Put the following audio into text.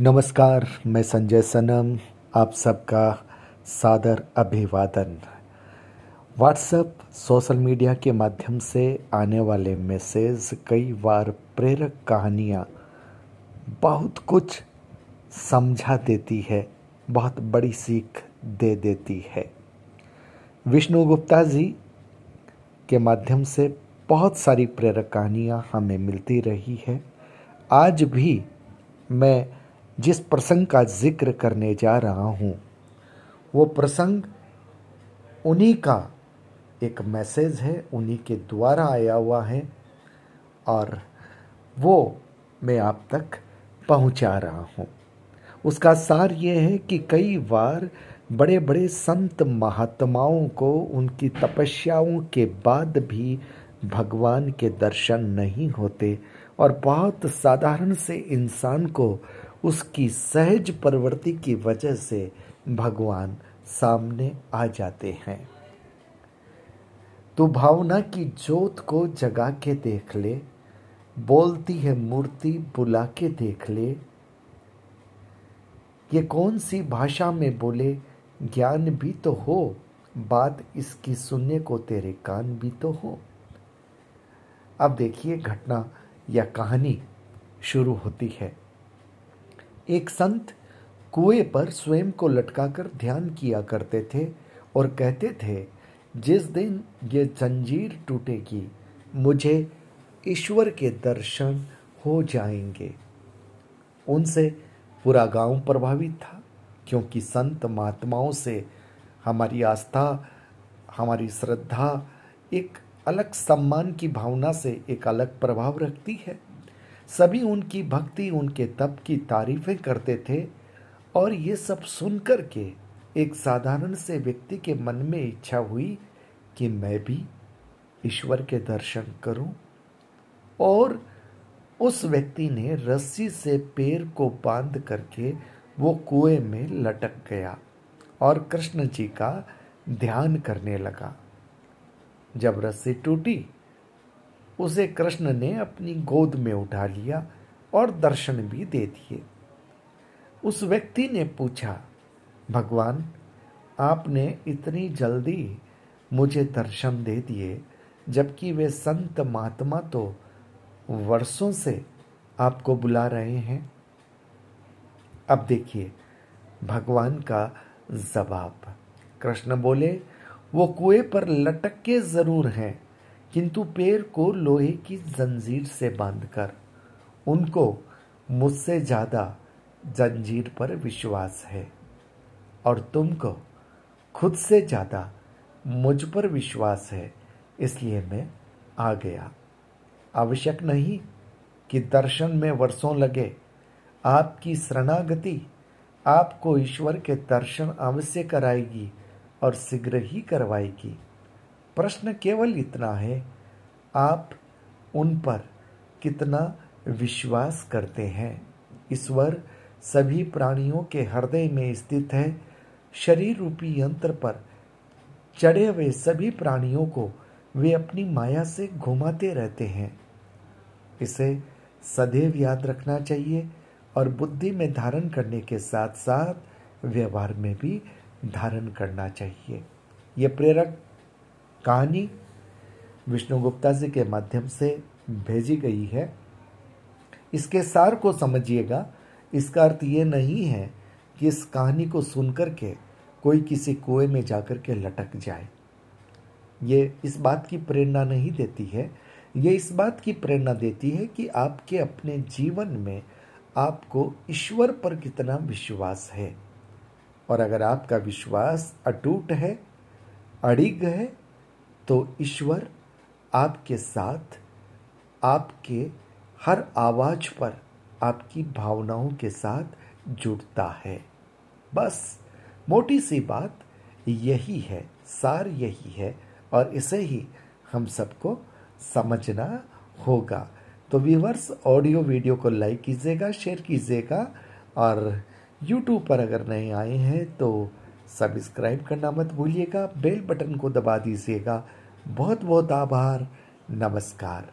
नमस्कार, मैं संजय सनम, आप सबका सादर अभिवादन। व्हाट्सएप सोशल मीडिया के माध्यम से आने वाले मैसेज कई बार प्रेरक कहानियाँ बहुत कुछ समझा देती है, बहुत बड़ी सीख दे देती है। विष्णु गुप्ता जी के माध्यम से बहुत सारी प्रेरक कहानियाँ हमें मिलती रही है। आज भी मैं जिस प्रसंग का ज़िक्र करने जा रहा हूँ, वो प्रसंग उन्हीं का एक मैसेज है, उन्हीं के द्वारा आया हुआ है, और वो मैं आप तक पहुँचा रहा हूँ। उसका सार ये है कि कई बार बड़े बड़े संत महात्माओं को उनकी तपस्याओं के बाद भी भगवान के दर्शन नहीं होते, और बहुत साधारण से इंसान को उसकी सहज प्रवृत्ति की वजह से भगवान सामने आ जाते हैं। तो भावना की जोत को जगा के देख ले, बोलती है मूर्ति बुला के देख ले। ये कौन सी भाषा में बोले, ज्ञान भी तो हो, बात इसकी सुनने को तेरे कान भी तो हो। अब देखिए घटना या कहानी शुरू होती है। एक संत कुएँ पर स्वयं को लटकाकर ध्यान किया करते थे और कहते थे, जिस दिन ये जंजीर टूटेगी, मुझे ईश्वर के दर्शन हो जाएँगे। उनसे पूरा गाँव प्रभावित था, क्योंकि संत महात्माओं से हमारी आस्था, हमारी श्रद्धा एक अलग सम्मान की भावना से एक अलग प्रभाव रखती है। सभी उनकी भक्ति, उनके तप की तारीफें करते थे और ये सब सुनकर के एक साधारण से व्यक्ति के मन में इच्छा हुई कि मैं भी ईश्वर के दर्शन करूँ। और उस व्यक्ति ने रस्सी से पैर को बाँध करके वो कुएँ में लटक गया और कृष्ण जी का ध्यान करने लगा। जब रस्सी टूटी उसे कृष्ण ने अपनी गोद में उठा लिया और दर्शन भी दे दिए। उस व्यक्ति ने पूछा, भगवान, आपने इतनी जल्दी मुझे दर्शन दे दिए, जबकि वे संत महात्मा तो वर्षों से आपको बुला रहे हैं? अब देखिए, भगवान का जवाब। कृष्ण बोले, वो कुएँ पर लटक के ज़रूर हैं। किंतु पैर को लोहे की जंजीर से बांधकर, उनको मुझसे ज़्यादा जंजीर पर विश्वास है और तुमको खुद से ज़्यादा मुझ पर विश्वास है, इसलिए मैं आ गया। आवश्यक नहीं कि दर्शन में वर्षों लगे। आपकी शरणागति आपको ईश्वर के दर्शन अवश्य कराएगी और शीघ्र ही करवाएगी। प्रश्न केवल इतना है, आप उन पर कितना विश्वास करते हैं। ईश्वर सभी प्राणियों के हृदय में स्थित है। शरीर रूपी यंत्र पर चढ़े हुए सभी प्राणियों को वे अपनी माया से घुमाते रहते हैं। इसे सदैव याद रखना चाहिए और बुद्धि में धारण करने के साथ साथ व्यवहार में भी धारण करना चाहिए। यह प्रेरक कहानी विष्णु गुप्ता जी के माध्यम से भेजी गई है। इसके सार को समझिएगा, इसका अर्थ ये नहीं है कि इस कहानी को सुनकर के कोई किसी कुएँ में जाकर के लटक जाए। ये इस बात की प्रेरणा नहीं देती है। ये इस बात की प्रेरणा देती है कि आपके अपने जीवन में आपको ईश्वर पर कितना विश्वास है। और अगर आपका विश्वास अटूट है, अड़िग है तो ईश्वर आपके साथ, आपके हर आवाज़ पर आपकी भावनाओं के साथ जुड़ता है। बस, मोटी सी बात यही है, सार यही है, और इसे ही हम सबको समझना होगा। तो व्यूवर्स ऑडियो वीडियो को लाइक कीजिएगा शेयर कीजिएगा, और यूट्यूब पर अगर नए आए हैं तो सब्सक्राइब करना मत भूलिएगा बेल बटन को दबा दीजिएगा। बहुत बहुत आभार नमस्कार।